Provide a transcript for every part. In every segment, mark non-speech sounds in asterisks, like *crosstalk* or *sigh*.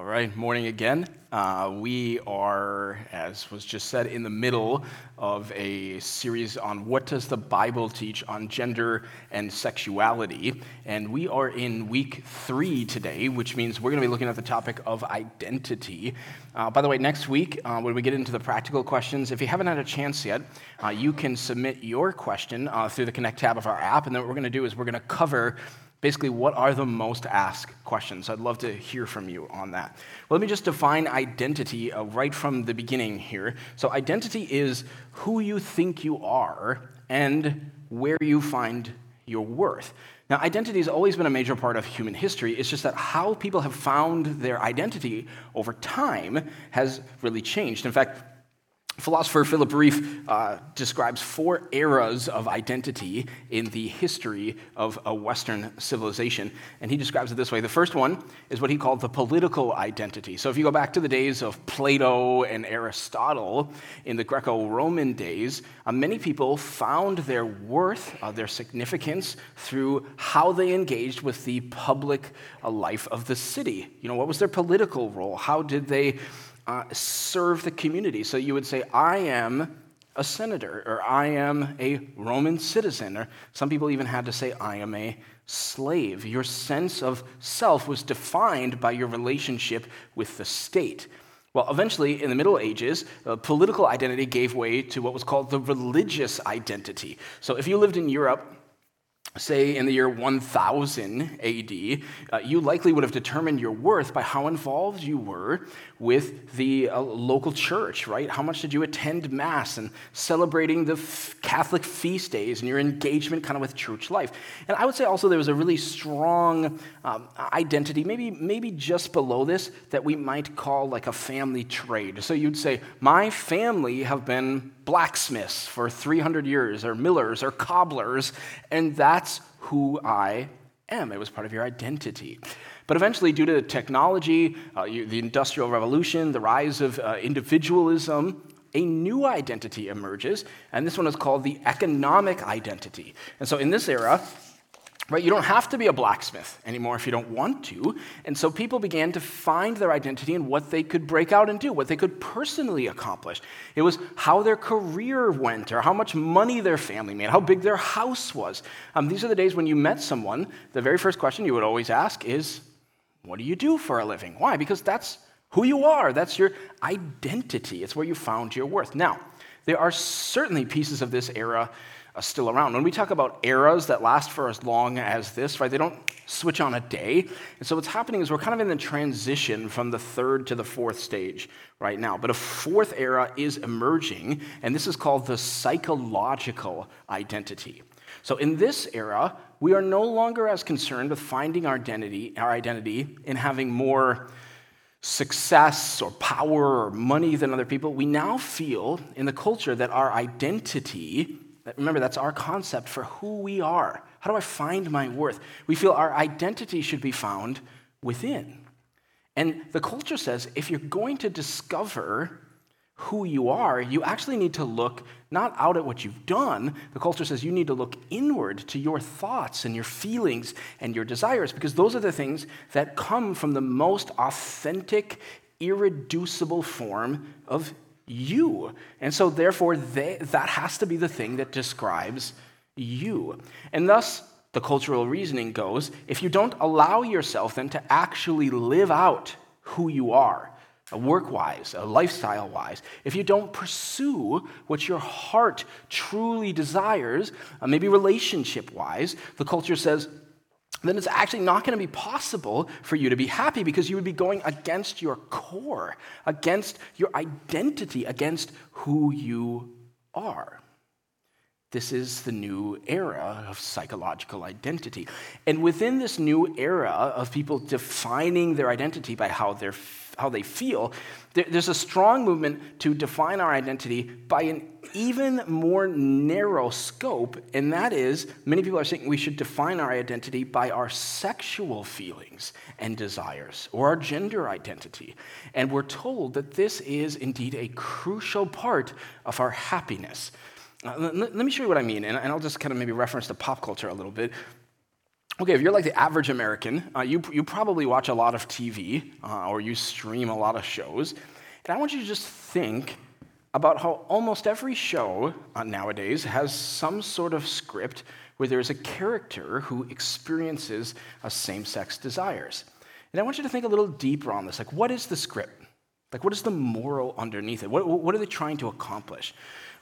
All right, morning again. Uh, we are, as was just said, in the middle of a series on what does the Bible teach on gender and sexuality. And we are in week three today, which means we're going to be looking at the topic of identity. Uh, by the way, next week, uh, when we get into the practical questions, if you haven't had a chance yet, uh, you can submit your question uh, through the Connect tab of our app. And then what we're going to do is we're going to cover Basically, what are the most asked questions? I'd love to hear from you on that. Well, let me just define identity uh, right from the beginning here. So, identity is who you think you are and where you find your worth. Now, identity has always been a major part of human history. It's just that how people have found their identity over time has really changed. In fact, Philosopher Philip Rieff uh, describes four eras of identity in the history of a Western civilization, and he describes it this way. The first one is what he called the political identity. So, if you go back to the days of Plato and Aristotle in the Greco Roman days, uh, many people found their worth, uh, their significance, through how they engaged with the public uh, life of the city. You know, what was their political role? How did they uh, serve the community. So you would say, I am a senator, or I am a Roman citizen, or some people even had to say, I am a slave. Your sense of self was defined by your relationship with the state. Well, eventually, in the Middle Ages, uh, political identity gave way to what was called the religious identity. So, if you lived in Europe say in the year 1000 AD, uh, you likely would have determined your worth by how involved you were with the uh, local church, right? How much did you attend Mass and celebrating the f- Catholic feast days and your engagement kind of with church life? And I would say also there was a really strong um, identity, maybe, maybe just below this, that we might call like a family trade. So you'd say, My family have been blacksmiths for 300 years, or millers, or cobblers, and that's who I am. It was part of your identity. But eventually, due to technology, uh, you, the Industrial Revolution, the rise of uh, individualism, a new identity emerges, and this one is called the economic identity. And so, in this era, Right? You don't have to be a blacksmith anymore if you don't want to. And so people began to find their identity in what they could break out and do, what they could personally accomplish. It was how their career went, or how much money their family made, how big their house was. Um, these are the days when you met someone, the very first question you would always ask is, What do you do for a living? Why? Because that's who you are, that's your identity, it's where you found your worth. Now, there are certainly pieces of this era Uh, still around. When we talk about eras that last for as long as this, right, they don't switch on a day. And so what's happening is we're kind of in the transition from the third to the fourth stage right now. But a fourth era is emerging, and this is called the psychological identity. So in this era, we are no longer as concerned with finding our identity, our identity in having more success or power or money than other people. We now feel in the culture that our identity Remember, that's our concept for who we are. How do I find my worth? We feel our identity should be found within. And the culture says if you're going to discover who you are, you actually need to look not out at what you've done. The culture says you need to look inward to your thoughts and your feelings and your desires because those are the things that come from the most authentic, irreducible form of you. And so, therefore, they, that has to be the thing that describes you. And thus, the cultural reasoning goes if you don't allow yourself then to actually live out who you are, work wise, lifestyle wise, if you don't pursue what your heart truly desires, uh, maybe relationship wise, the culture says then it's actually not going to be possible for you to be happy because you would be going against your core, against your identity, against who you are. This is the new era of psychological identity. And within this new era of people defining their identity by how they're how they feel, there's a strong movement to define our identity by an even more narrow scope, and that is many people are saying we should define our identity by our sexual feelings and desires or our gender identity. And we're told that this is indeed a crucial part of our happiness. Uh, let, let, me show you what I mean, and, and I'll just kind of maybe reference the pop culture a little bit. Okay, if you're like the average American, uh, you, you probably watch a lot of TV uh, or you stream a lot of shows. And I want you to just think about how almost every show uh, nowadays has some sort of script where there's a character who experiences same sex desires. And I want you to think a little deeper on this. Like, what is the script? Like, what is the moral underneath it? What, what are they trying to accomplish?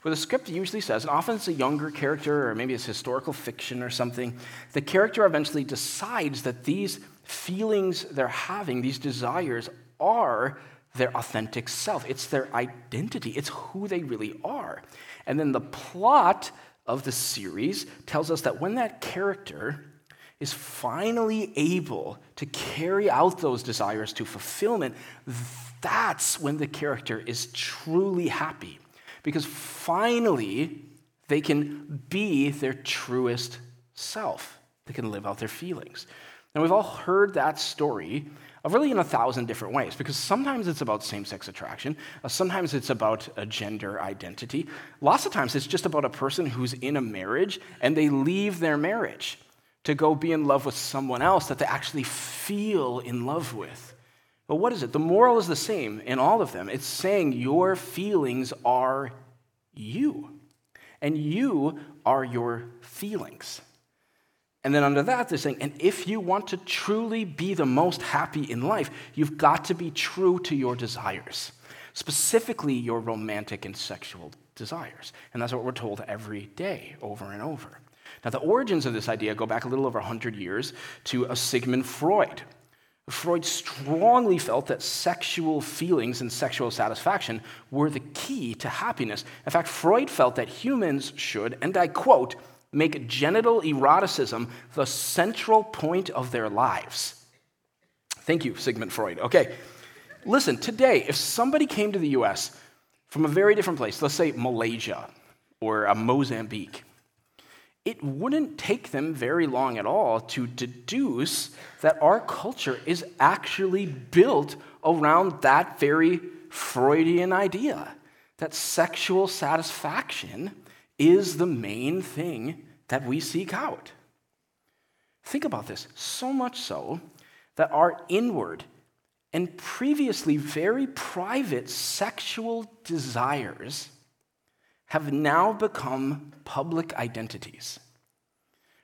Well, the script usually says, and often it's a younger character, or maybe it's historical fiction or something, the character eventually decides that these feelings they're having, these desires, are their authentic self. It's their identity, it's who they really are. And then the plot of the series tells us that when that character is finally able to carry out those desires to fulfillment, that's when the character is truly happy. Because finally, they can be their truest self. They can live out their feelings. And we've all heard that story of really in a thousand different ways, because sometimes it's about same sex attraction, uh, sometimes it's about a gender identity, lots of times it's just about a person who's in a marriage and they leave their marriage to go be in love with someone else that they actually feel in love with. But what is it? The moral is the same in all of them. It's saying your feelings are you, and you are your feelings. And then under that, they're saying, and if you want to truly be the most happy in life, you've got to be true to your desires, specifically your romantic and sexual desires. And that's what we're told every day, over and over. Now, the origins of this idea go back a little over 100 years to a Sigmund Freud. Freud strongly felt that sexual feelings and sexual satisfaction were the key to happiness. In fact, Freud felt that humans should, and I quote, make genital eroticism the central point of their lives. Thank you, Sigmund Freud. Okay, listen, today, if somebody came to the US from a very different place, let's say Malaysia or uh, Mozambique, it wouldn't take them very long at all to deduce that our culture is actually built around that very Freudian idea that sexual satisfaction is the main thing that we seek out. Think about this so much so that our inward and previously very private sexual desires have now become public identities.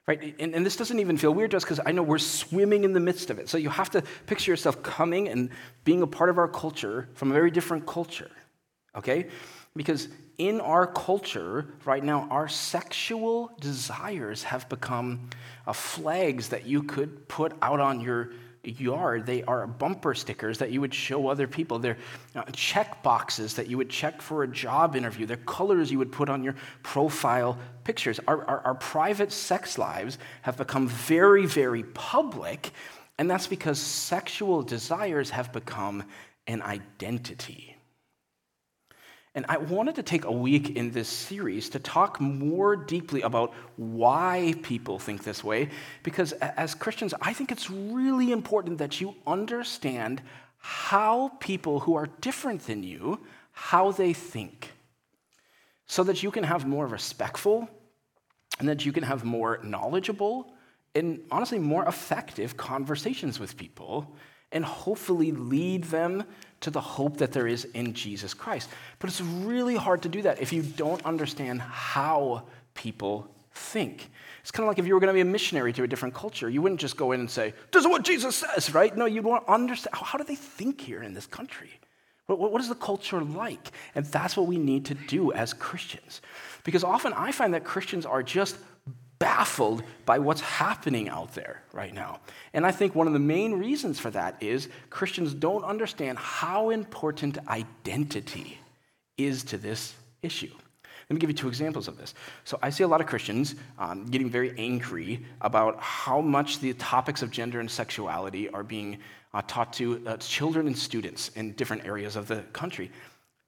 Right? And, and this doesn't even feel weird to us because I know we're swimming in the midst of it. So you have to picture yourself coming and being a part of our culture from a very different culture. Okay? Because in our culture right now, our sexual desires have become flags that you could put out on your yard. They are bumper stickers that you would show other people. They're uh, check boxes that you would check for a job interview. They're colors you would put on your profile pictures. Our, our, our private sex lives have become very, very public, and that's because sexual desires have become an identity. And I wanted to take a week in this series to talk more deeply about why people think this way, because as Christians, I think it's really important that you understand how people who are different than you, how they think, so that you can have more respectful and that you can have more knowledgeable and honestly more effective conversations with people and hopefully lead them to the hope that there is in Jesus Christ. But it's really hard to do that if you don't understand how people think. It's kind of like if you were going to be a missionary to a different culture, you wouldn't just go in and say, This is what Jesus says, right? No, you'd want to understand how do they think here in this country? What, what is the culture like? And that's what we need to do as Christians. Because often I find that Christians are just baffled by what's happening out there right now. And I think one of the main reasons for that is Christians don't understand how important identity is to this issue. Let me give you two examples of this. So, I see a lot of Christians um, getting very angry about how much the topics of gender and sexuality are being uh, taught to uh, children and students in different areas of the country,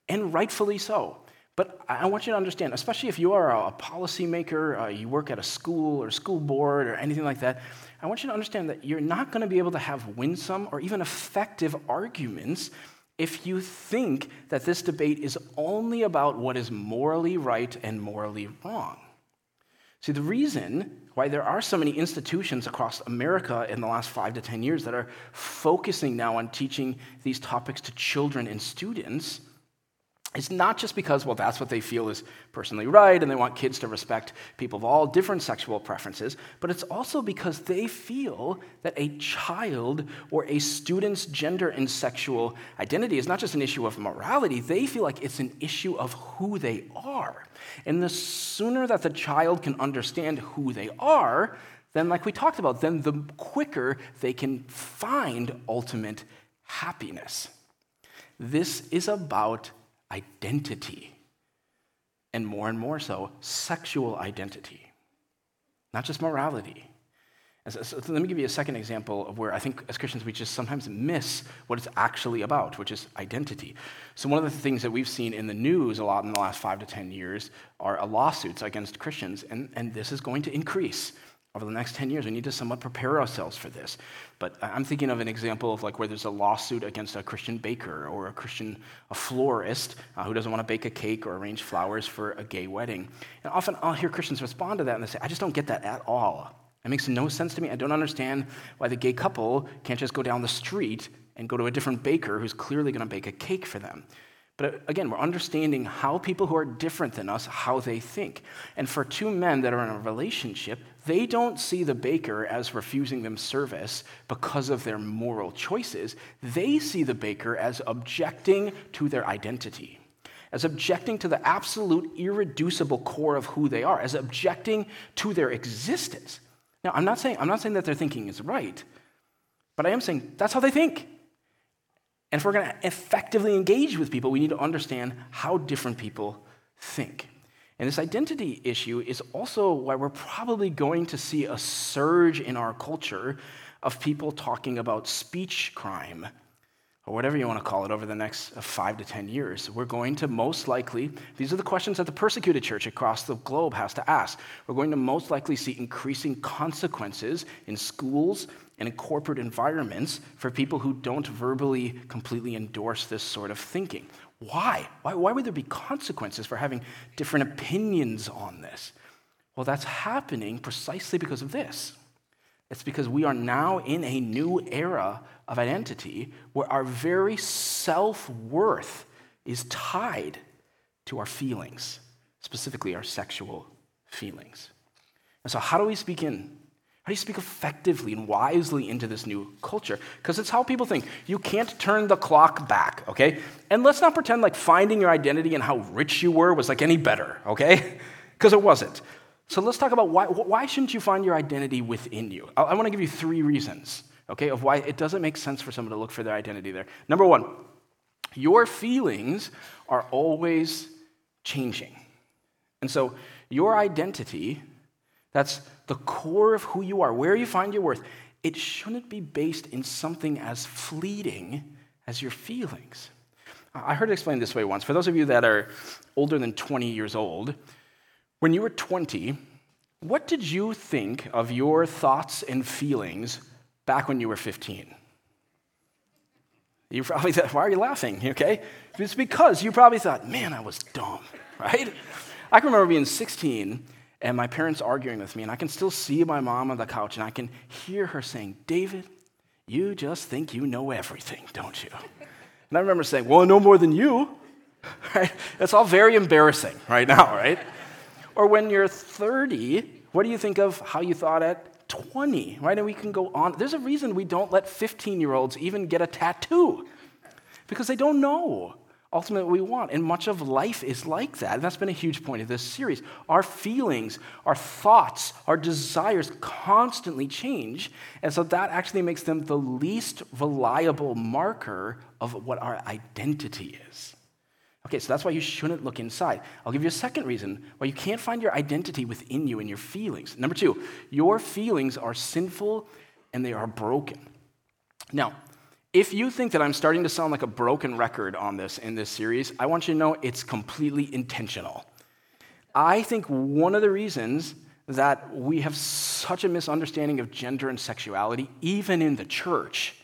and rightfully so. But I want you to understand, especially if you are a policymaker, uh, you work at a school or school board or anything like that, I want you to understand that you're not going to be able to have winsome or even effective arguments if you think that this debate is only about what is morally right and morally wrong. See, the reason why there are so many institutions across America in the last five to 10 years that are focusing now on teaching these topics to children and students it's not just because, well, that's what they feel is personally right and they want kids to respect people of all different sexual preferences, but it's also because they feel that a child or a student's gender and sexual identity is not just an issue of morality, they feel like it's an issue of who they are. And the sooner that the child can understand who they are, then, like we talked about, then the quicker they can find ultimate happiness. This is about identity. And more and more so, sexual identity, not just morality. So, so let me give you a second example of where I think as Christians we just sometimes miss what it's actually about, which is identity. So, one of the things that we've seen in the news a lot in the last five to 10 years are lawsuits against Christians, and, and this is going to increase over the next 10 years. We need to somewhat prepare ourselves for this. But I'm thinking of an example of like where there's a lawsuit against a Christian baker or a Christian a florist uh, who doesn't want to bake a cake or arrange flowers for a gay wedding. And often I'll hear Christians respond to that and they say, I just don't get that at all. It makes no sense to me. I don't understand why the gay couple can't just go down the street and go to a different baker who's clearly going to bake a cake for them. But again, we're understanding how people who are different than us, how they think. And for two men that are in a relationship, they don't see the baker as refusing them service because of their moral choices. They see the baker as objecting to their identity, as objecting to the absolute irreducible core of who they are, as objecting to their existence. Now, I'm not saying, I'm not saying that their thinking is right, but I am saying that's how they think. And if we're going to effectively engage with people, we need to understand how different people think. And this identity issue is also why we're probably going to see a surge in our culture of people talking about speech crime or whatever you want to call it over the next uh, five to 10 years. We're going to most likely, these are the questions that the persecuted church across the globe has to ask. We're going to most likely see increasing consequences in schools and in corporate environments for people who don't verbally completely endorse this sort of thinking. Why? Why, why would there be consequences for having different opinions on this? Well, that's happening precisely because of this. It's because we are now in a new era of identity where our very self worth is tied to our feelings, specifically our sexual feelings. And so, how do we speak in? How do you speak effectively and wisely into this new culture? Because it's how people think. You can't turn the clock back, okay? And let's not pretend like finding your identity and how rich you were was like any better, okay? *laughs* Because it wasn't. So let's talk about why, why shouldn't you find your identity within you? I, I want to give you three reasons, okay, of why it doesn't make sense for someone to look for their identity there. Number one, your feelings are always changing. And so your identity, that's the core of who you are, where you find your worth, it shouldn't be based in something as fleeting as your feelings. I heard it explained this way once. For those of you that are older than 20 years old, when you were 20, what did you think of your thoughts and feelings back when you were 15? You probably thought, why are you laughing? *laughs* Okay? It's because you probably thought, man, I was dumb, *laughs* right? I can remember being 16 and my parents arguing with me, and I can still see my mom on the couch, and I can hear her saying, David, you just think you know everything, don't you? And I remember saying, Well, know more than you. *laughs* Right? It's all very embarrassing right now, right? Or when you're 30, what do you think of how you thought at 20, right? And we can go on. There's a reason we don't let 15 year olds even get a tattoo because they don't know ultimately what we want. And much of life is like that. And that's been a huge point of this series. Our feelings, our thoughts, our desires constantly change. And so that actually makes them the least reliable marker of what our identity is. Okay, so that's why you shouldn't look inside. I'll give you a second reason why you can't find your identity within you and your feelings. Number two, your feelings are sinful and they are broken. Now, if you think that I'm starting to sound like a broken record on this in this series, I want you to know it's completely intentional. I think one of the reasons that we have such a misunderstanding of gender and sexuality, even in the church,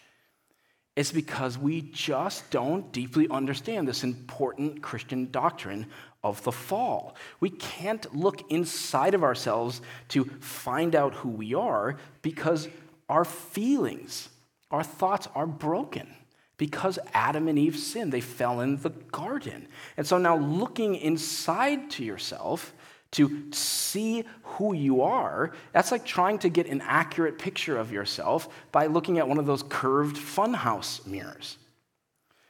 is because we just don't deeply understand this important Christian doctrine of the fall. We can't look inside of ourselves to find out who we are because our feelings, our thoughts are broken. Because Adam and Eve sinned, they fell in the garden. And so now looking inside to yourself to see who you are, that's like trying to get an accurate picture of yourself by looking at one of those curved funhouse mirrors.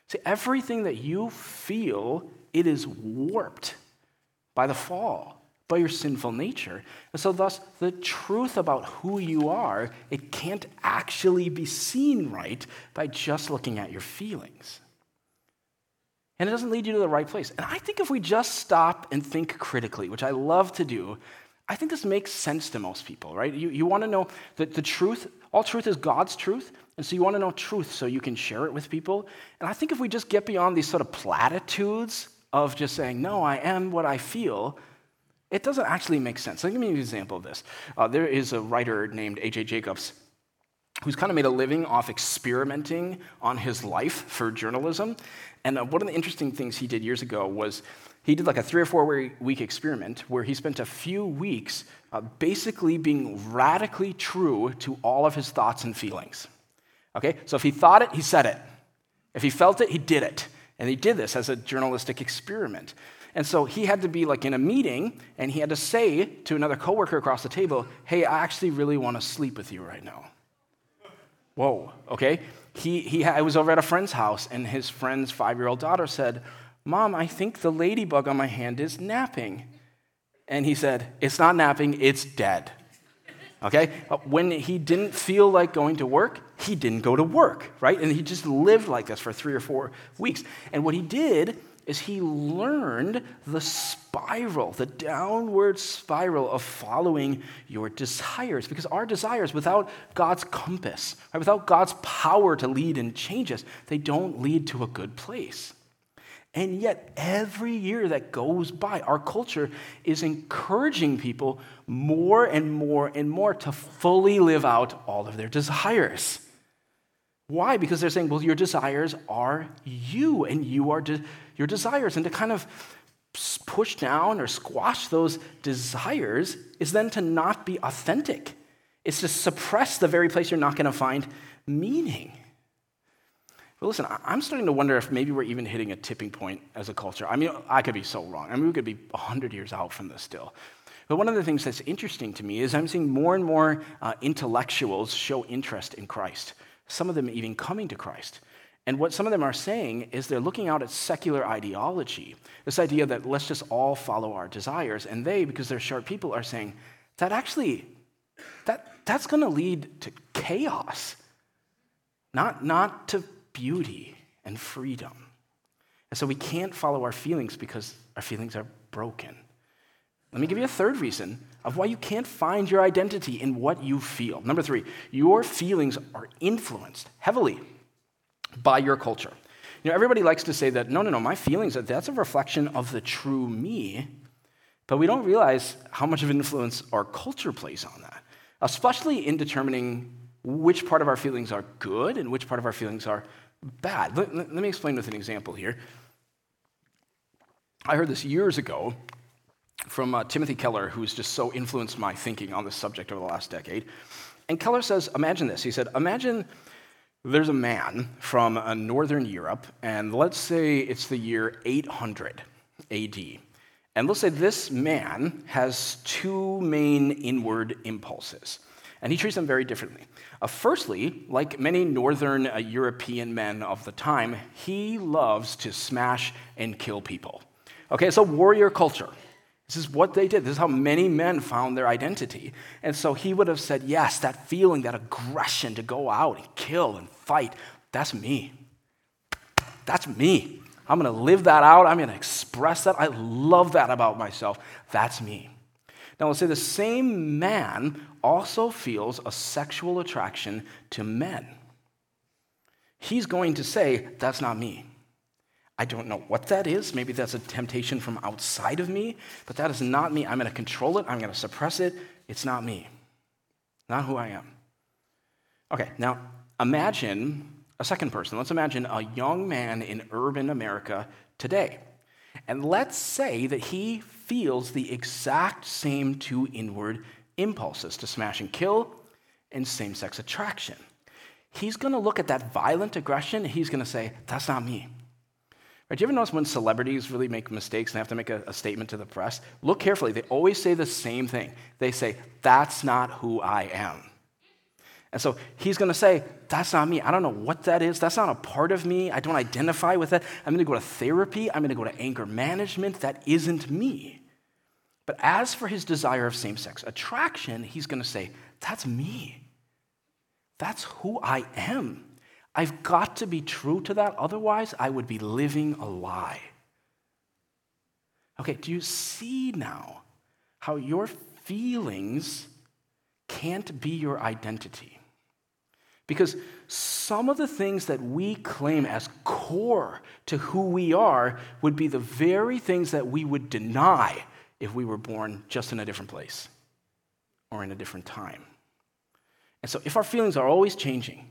See, everything that you feel, it is warped by the fall, by your sinful nature. And so, thus, the truth about who you are, it can't actually be seen right by just looking at your feelings and it doesn't lead you to the right place. And I think if we just stop and think critically, which I love to do, I think this makes sense to most people, right? You, you want to know that the truth, all truth is God's truth. And so you want to know truth so you can share it with people. And I think if we just get beyond these sort of platitudes of just saying, no, I am what I feel, it doesn't actually make sense. Let me give you an example of this. Uh, there is a writer named A.J. Jacobs who's kind of made a living off experimenting on his life for journalism. And uh, one of the interesting things he did years ago was he did like a three or four week experiment where he spent a few weeks uh, basically being radically true to all of his thoughts and feelings. Okay, so if he thought it, he said it. If he felt it, he did it. And he did this as a journalistic experiment. And so he had to be like in a meeting and he had to say to another coworker across the table, Hey, I actually really want to sleep with you right now. Whoa, okay? He, he I was over at a friend's house, and his friend's five year old daughter said, Mom, I think the ladybug on my hand is napping. And he said, It's not napping, it's dead. Okay? Uh, when he didn't feel like going to work, he didn't go to work, right? And he just lived like this for three or four weeks. And what he did is he learned the spiral, the downward spiral of following your desires. Because our desires, without God's compass, right, without God's power to lead and change us, they don't lead to a good place. And yet, every year that goes by, our culture is encouraging people more and more and more to fully live out all of their desires. Why? Because they're saying, well, your desires are you, and you are de- your desires. And to kind of push down or squash those desires is then to not be authentic. It's to suppress the very place you're not going to find meaning. But listen, I'm starting to wonder if maybe we're even hitting a tipping point as a culture. I mean, I could be so wrong. I mean, we could be 100 years out from this still. But one of the things that's interesting to me is I'm seeing more and more uh, intellectuals show interest in Christ, some of them even coming to Christ. And what some of them are saying is they're looking out at secular ideology, this idea that let's just all follow our desires. And they, because they're sharp people, are saying that actually, that, that's going to lead to chaos, not, not to beauty and freedom. And so we can't follow our feelings because our feelings are broken. Let me give you a third reason of why you can't find your identity in what you feel. Number three, your feelings are influenced heavily by your culture. You know, everybody likes to say that, no, no, no, my feelings, that's a reflection of the true me. But we don't realize how much of influence our culture plays on that, especially in determining which part of our feelings are good and which part of our feelings are bad. Let, let, me explain with an example here. I heard this years ago from uh, Timothy Keller, who's just so influenced my thinking on this subject over the last decade. And Keller says, Imagine this. He said, Imagine there's a man from uh, Northern Europe, and let's say it's the year 800 AD. And let's say this man has two main inward impulses, and he treats them very differently. Uh, firstly, like many Northern uh, European men of the time, he loves to smash and kill people. Okay, it's a warrior culture. This is what they did. This is how many men found their identity. And so he would have said, Yes, that feeling, that aggression to go out and kill and fight, that's me. That's me. I'm going to live that out. I'm going to express that. I love that about myself. That's me. Now, let's say the same man also feels a sexual attraction to men. He's going to say, That's not me. I don't know what that is. Maybe that's a temptation from outside of me, but that is not me. I'm going to control it. I'm going to suppress it. It's not me, not who I am. Okay, now imagine a second person. Let's imagine a young man in urban America today. And let's say that he feels the exact same two inward impulses to smash and kill and same sex attraction. He's going to look at that violent aggression he's going to say, That's not me. Right, do you ever notice when celebrities really make mistakes and have to make a, a statement to the press? Look carefully. They always say the same thing. They say, That's not who I am. And so he's going to say, That's not me. I don't know what that is. That's not a part of me. I don't identify with that. I'm going to go to therapy. I'm going to go to anger management. That isn't me. But as for his desire of same sex attraction, he's going to say, That's me. That's who I am. I've got to be true to that. Otherwise, I would be living a lie. Okay, do you see now how your feelings can't be your identity? Because some of the things that we claim as core to who we are would be the very things that we would deny if we were born just in a different place or in a different time. And so, if our feelings are always changing,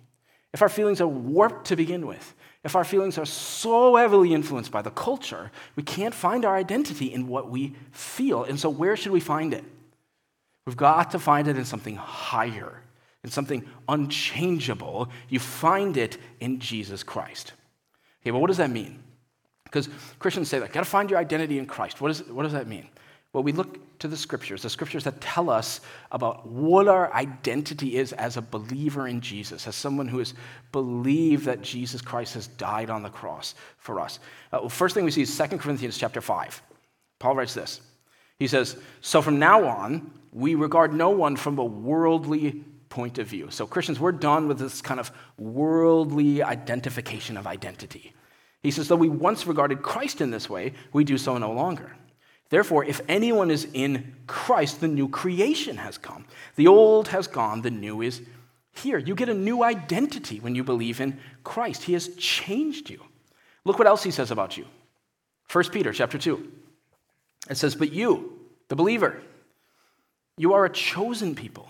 if our feelings are warped to begin with, if our feelings are so heavily influenced by the culture, we can't find our identity in what we feel. And so, where should we find it? We've got to find it in something higher in something unchangeable, you find it in Jesus Christ. Okay, but what does that mean? Because Christians say that, gotta find your identity in Christ. What, is, what does that mean? Well, we look to the scriptures, the scriptures that tell us about what our identity is as a believer in Jesus, as someone who has believed that Jesus Christ has died on the cross for us. Uh, well, first thing we see is 2 Corinthians chapter 5. Paul writes this. He says, So from now on, we regard no one from a worldly point of view. So, Christians, we're done with this kind of worldly identification of identity. He says, though we once regarded Christ in this way, we do so no longer. Therefore, if anyone is in Christ, the new creation has come. The old has gone, the new is here. You get a new identity when you believe in Christ. He has changed you. Look what else he says about you. 1 Peter chapter 2. It says, But you, the believer, you are a chosen people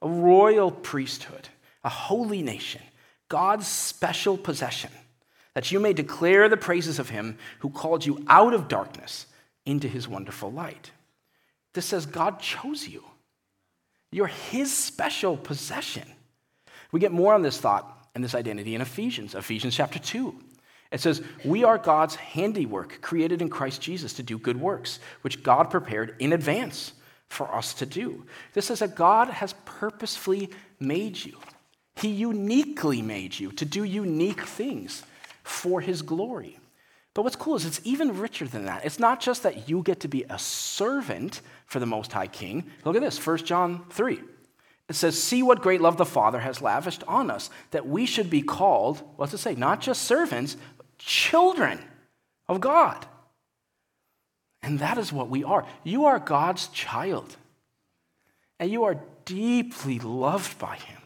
a royal priesthood, a holy nation, God's special possession, that you may declare the praises of him who called you out of darkness into his wonderful light. This says God chose you. You're his special possession. We get more on this thought and this identity in Ephesians, Ephesians chapter 2. It says, We are God's handiwork, created in Christ Jesus to do good works, which God prepared in advance for us to do. This is that God has purposefully made you. He uniquely made you to do unique things for His glory. But what's cool is it's even richer than that. It's not just that you get to be a servant for the Most High King. Look at this, 1 John 3. It says, See what great love the Father has lavished on us, that we should be called, what's it say? Not just servants, but children of God. And that is what we are. You are God's child, and you are deeply loved by Him.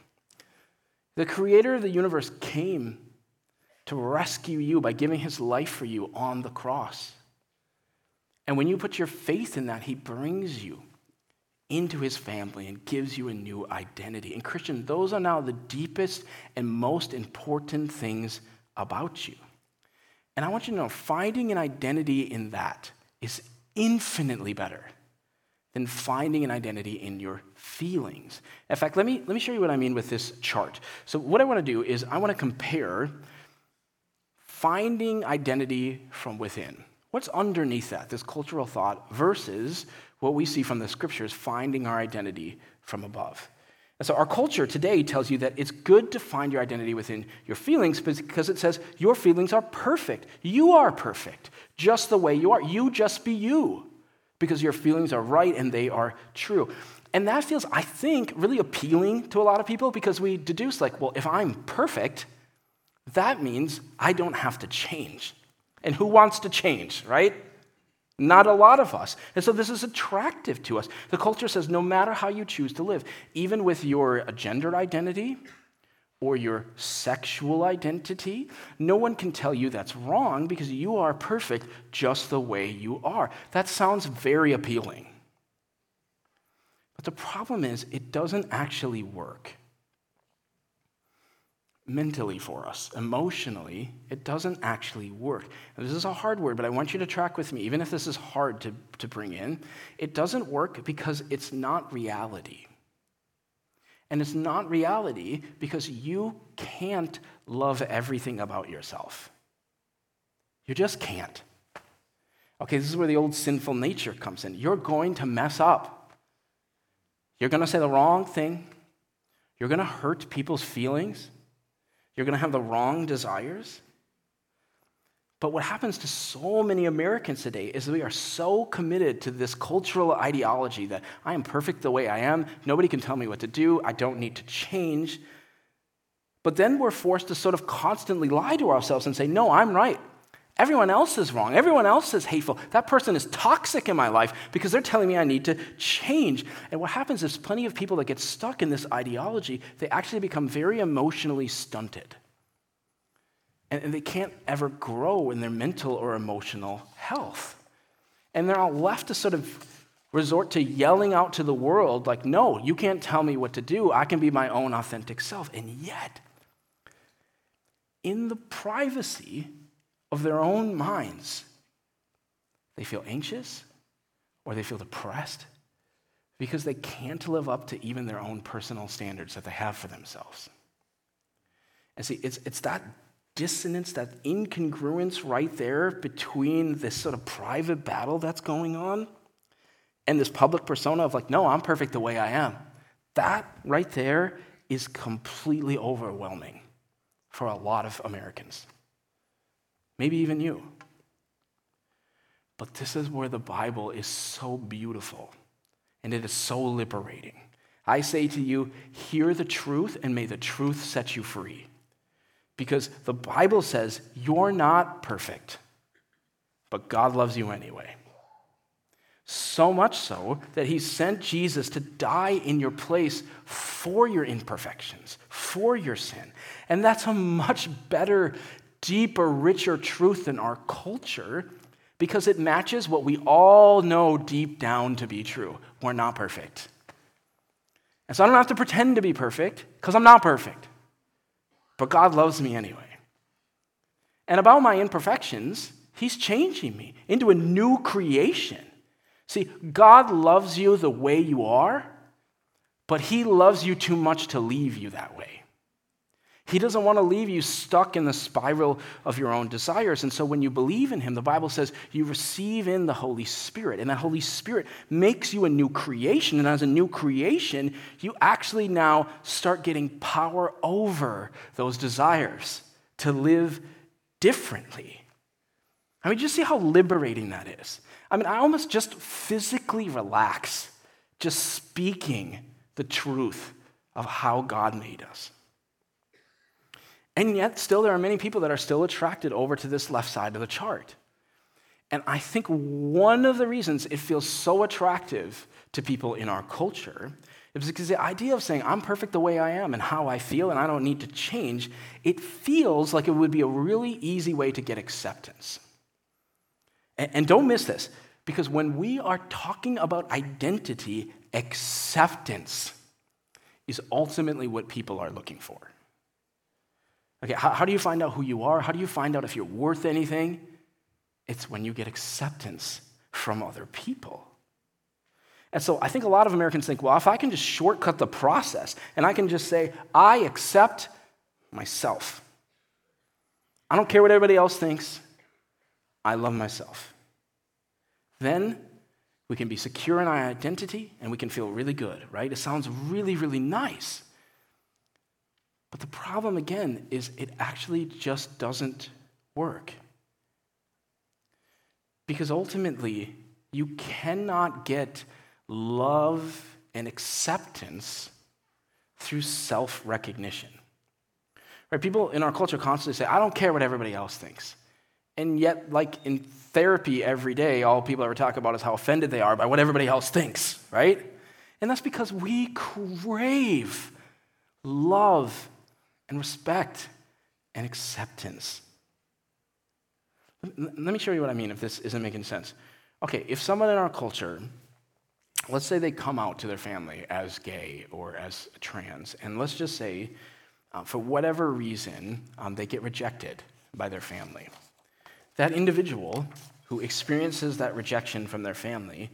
The creator of the universe came to rescue you by giving His life for you on the cross. And when you put your faith in that, He brings you into His family and gives you a new identity. And, Christian, those are now the deepest and most important things about you. And I want you to know finding an identity in that is infinitely better than finding an identity in your feelings. In fact, let me, let me show you what I mean with this chart. So, what I want to do is I want to compare finding identity from within. What's underneath that, this cultural thought, versus what we see from the scriptures, finding our identity from above. And so, our culture today tells you that it's good to find your identity within your feelings because it says your feelings are perfect. You are perfect, just the way you are. You just be you because your feelings are right and they are true. And that feels, I think, really appealing to a lot of people because we deduce, like, well, if I'm perfect, that means I don't have to change. And who wants to change, right? Not a lot of us. And so this is attractive to us. The culture says no matter how you choose to live, even with your gender identity or your sexual identity, no one can tell you that's wrong because you are perfect just the way you are. That sounds very appealing. But the problem is, it doesn't actually work. Mentally for us. Emotionally, it doesn't actually work. And this is a hard word, but I want you to track with me, even if this is hard to, to bring in. It doesn't work because it's not reality. And it's not reality because you can't love everything about yourself. You just can't. Okay, this is where the old sinful nature comes in. You're going to mess up. You're going to say the wrong thing. You're going to hurt people's feelings. You're going to have the wrong desires. But what happens to so many Americans today is we are so committed to this cultural ideology that I am perfect the way I am. Nobody can tell me what to do. I don't need to change. But then we're forced to sort of constantly lie to ourselves and say, no, I'm right. Everyone else is wrong. Everyone else is hateful. That person is toxic in my life because they're telling me I need to change. And what happens is plenty of people that get stuck in this ideology, they actually become very emotionally stunted. And they can't ever grow in their mental or emotional health. And they're all left to sort of resort to yelling out to the world, like, no, you can't tell me what to do. I can be my own authentic self. And yet, in the privacy of their own minds, they feel anxious or they feel depressed because they can't live up to even their own personal standards that they have for themselves. And see, it's, it's that dissonance, that incongruence right there between this sort of private battle that's going on and this public persona of, like, no, I'm perfect the way I am. That right there is completely overwhelming for a lot of Americans maybe even you. But this is where the Bible is so beautiful and it is so liberating. I say to you, hear the truth and may the truth set you free. Because the Bible says you're not perfect, but God loves you anyway. So much so that he sent Jesus to die in your place for your imperfections, for your sin. And that's a much better deeper, richer truth in our culture because it matches what we all know deep down to be true. We're not perfect. And so I don't have to pretend to be perfect because I'm not perfect. But God loves me anyway. And about my imperfections, He's changing me into a new creation. See, God loves you the way you are, but He loves you too much to leave you that way. He doesn't want to leave you stuck in the spiral of your own desires. And so when you believe in Him, the Bible says you receive in the Holy Spirit. And that Holy Spirit makes you a new creation. And as a new creation, you actually now start getting power over those desires to live differently. I mean, just see how liberating that is. I mean, I almost just physically relax just speaking the truth of how God made us. And yet, still, there are many people that are still attracted over to this left side of the chart. And I think one of the reasons it feels so attractive to people in our culture is because the idea of saying, I'm perfect the way I am and how I feel and I don't need to change, it feels like it would be a really easy way to get acceptance. And don't miss this, because when we are talking about identity, acceptance is ultimately what people are looking for. Okay, how, how do you find out who you are? How do you find out if you're worth anything? It's when you get acceptance from other people. And so I think a lot of Americans think, well, if I can just shortcut the process and I can just say, I accept myself. I don't care what everybody else thinks. I love myself. Then we can be secure in our identity and we can feel really good, right? It sounds really, really nice. But the problem, again, is it actually just doesn't work. Because ultimately, you cannot get love and acceptance through self recognition. Right? People in our culture constantly say, I don't care what everybody else thinks. And yet, like in therapy every day, all people ever talk about is how offended they are by what everybody else thinks, right? And that's because we crave love and respect and acceptance. Let me show you what I mean if this isn't making sense. Okay, if someone in our culture, let's say they come out to their family as gay or as trans, and let's just say uh, for whatever reason, um, they get rejected by their family. That individual who experiences that rejection from their family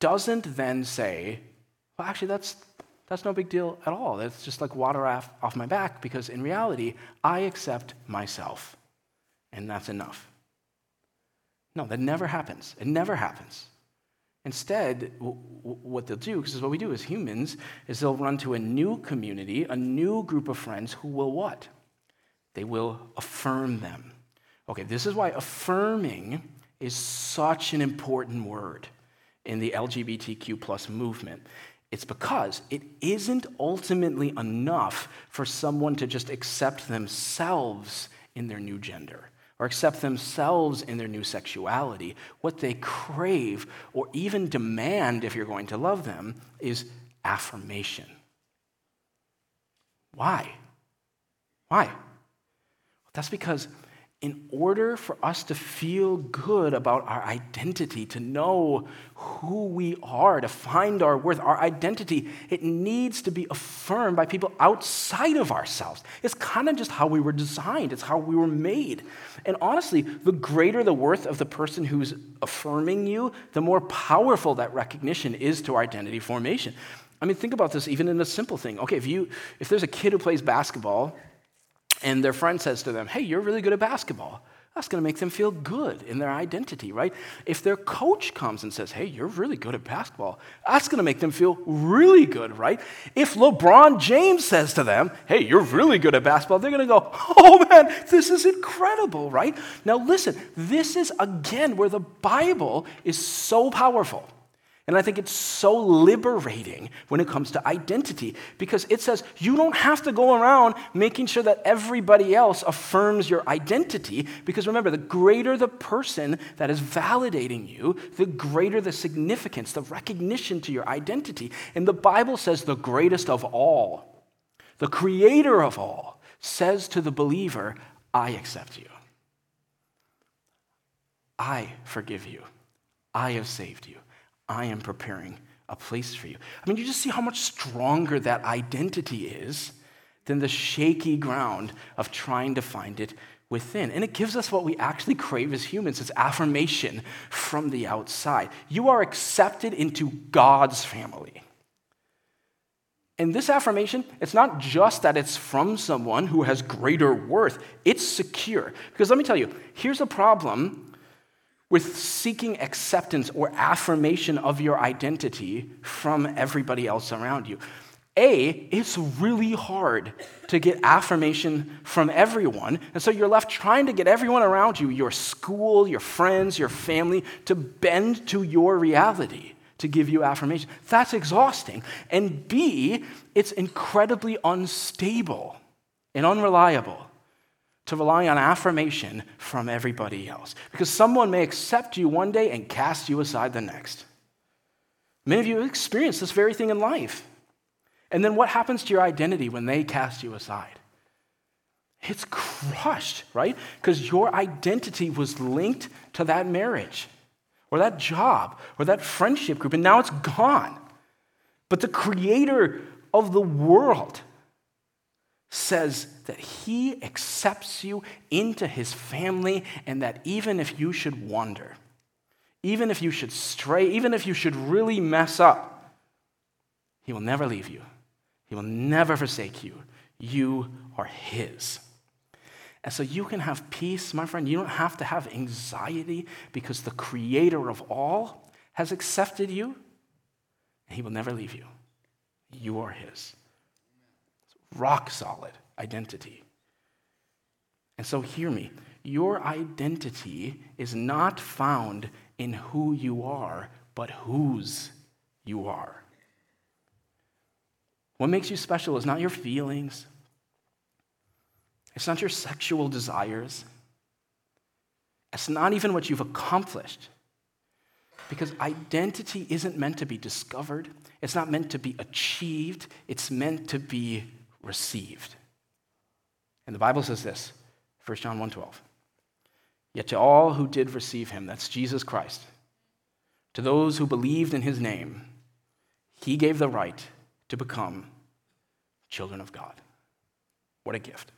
doesn't then say, well, actually, that's, that's no big deal at all. That's just like water off, off my back because in reality, I accept myself, and that's enough. No, that never happens. It never happens. Instead, what they'll do, because what we do as humans, is they'll run to a new community, a new group of friends who will what? They will affirm them. Okay, this is why affirming is such an important word in the LGBTQ plus movement. It's because it isn't ultimately enough for someone to just accept themselves in their new gender or accept themselves in their new sexuality. What they crave or even demand, if you're going to love them, is affirmation. Why? Why? That's because in order for us to feel good about our identity, to know who we are, to find our worth, our identity, it needs to be affirmed by people outside of ourselves. It's kind of just how we were designed, it's how we were made. And honestly, the greater the worth of the person who's affirming you, the more powerful that recognition is to our identity formation. I mean, think about this even in a simple thing. Okay, if you if there's a kid who plays basketball and their friend says to them, Hey, you're really good at basketball. That's going to make them feel good in their identity, right? If their coach comes and says, Hey, you're really good at basketball, that's going to make them feel really good, right? If LeBron James says to them, Hey, you're really good at basketball, they're going to go, Oh man, this is incredible, right? Now listen, this is again where the Bible is so powerful. And I think it's so liberating when it comes to identity because it says you don't have to go around making sure that everybody else affirms your identity. Because remember, the greater the person that is validating you, the greater the significance, the recognition to your identity. And the Bible says the greatest of all, the creator of all, says to the believer, I accept you. I forgive you. I have saved you. I am preparing a place for you. I mean, you just see how much stronger that identity is than the shaky ground of trying to find it within. And it gives us what we actually crave as humans it's affirmation from the outside. You are accepted into God's family. And this affirmation, it's not just that it's from someone who has greater worth, it's secure. Because let me tell you, here's a problem with seeking acceptance or affirmation of your identity from everybody else around you. A, it's really hard to get affirmation from everyone. And so you're left trying to get everyone around you, your school, your friends, your family, to bend to your reality to give you affirmation. That's exhausting. And B, it's incredibly unstable and unreliable to rely on affirmation from everybody else. Because someone may accept you one day and cast you aside the next. Many of you have experienced this very thing in life. And then what happens to your identity when they cast you aside? It's crushed, right? Because your identity was linked to that marriage or that job or that friendship group, and now it's gone. But the creator of the world says that he accepts you into his family, and that even if you should wander, even if you should stray, even if you should really mess up, he will never leave you. He will never forsake you. You are his. And so you can have peace, my friend. You don't have to have anxiety because the creator of all has accepted you, and he will never leave you. You are his rock solid identity. And so, hear me your identity is not found in who you are, but whose you are. What makes you special is not your feelings, it's not your sexual desires, it's not even what you've accomplished. Because identity isn't meant to be discovered, it's not meant to be achieved, it's meant to be received. And the Bible says this, 1 John 1:12. Yet to all who did receive him, that's Jesus Christ, to those who believed in his name, he gave the right to become children of God. What a gift.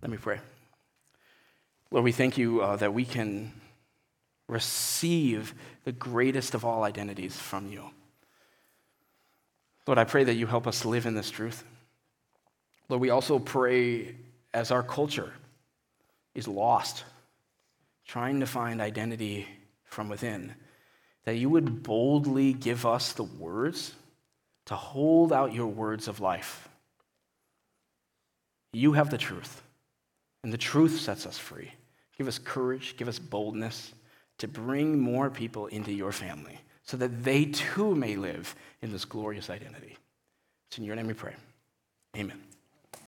Let me pray. Lord, we thank you uh, that we can receive the greatest of all identities from you. Lord, I pray that you help us live in this truth. Lord, we also pray as our culture is lost, trying to find identity from within, that you would boldly give us the words to hold out your words of life. You have the truth, and the truth sets us free. Give us courage, give us boldness to bring more people into your family so that they too may live in this glorious identity. It's in your name we pray. Amen.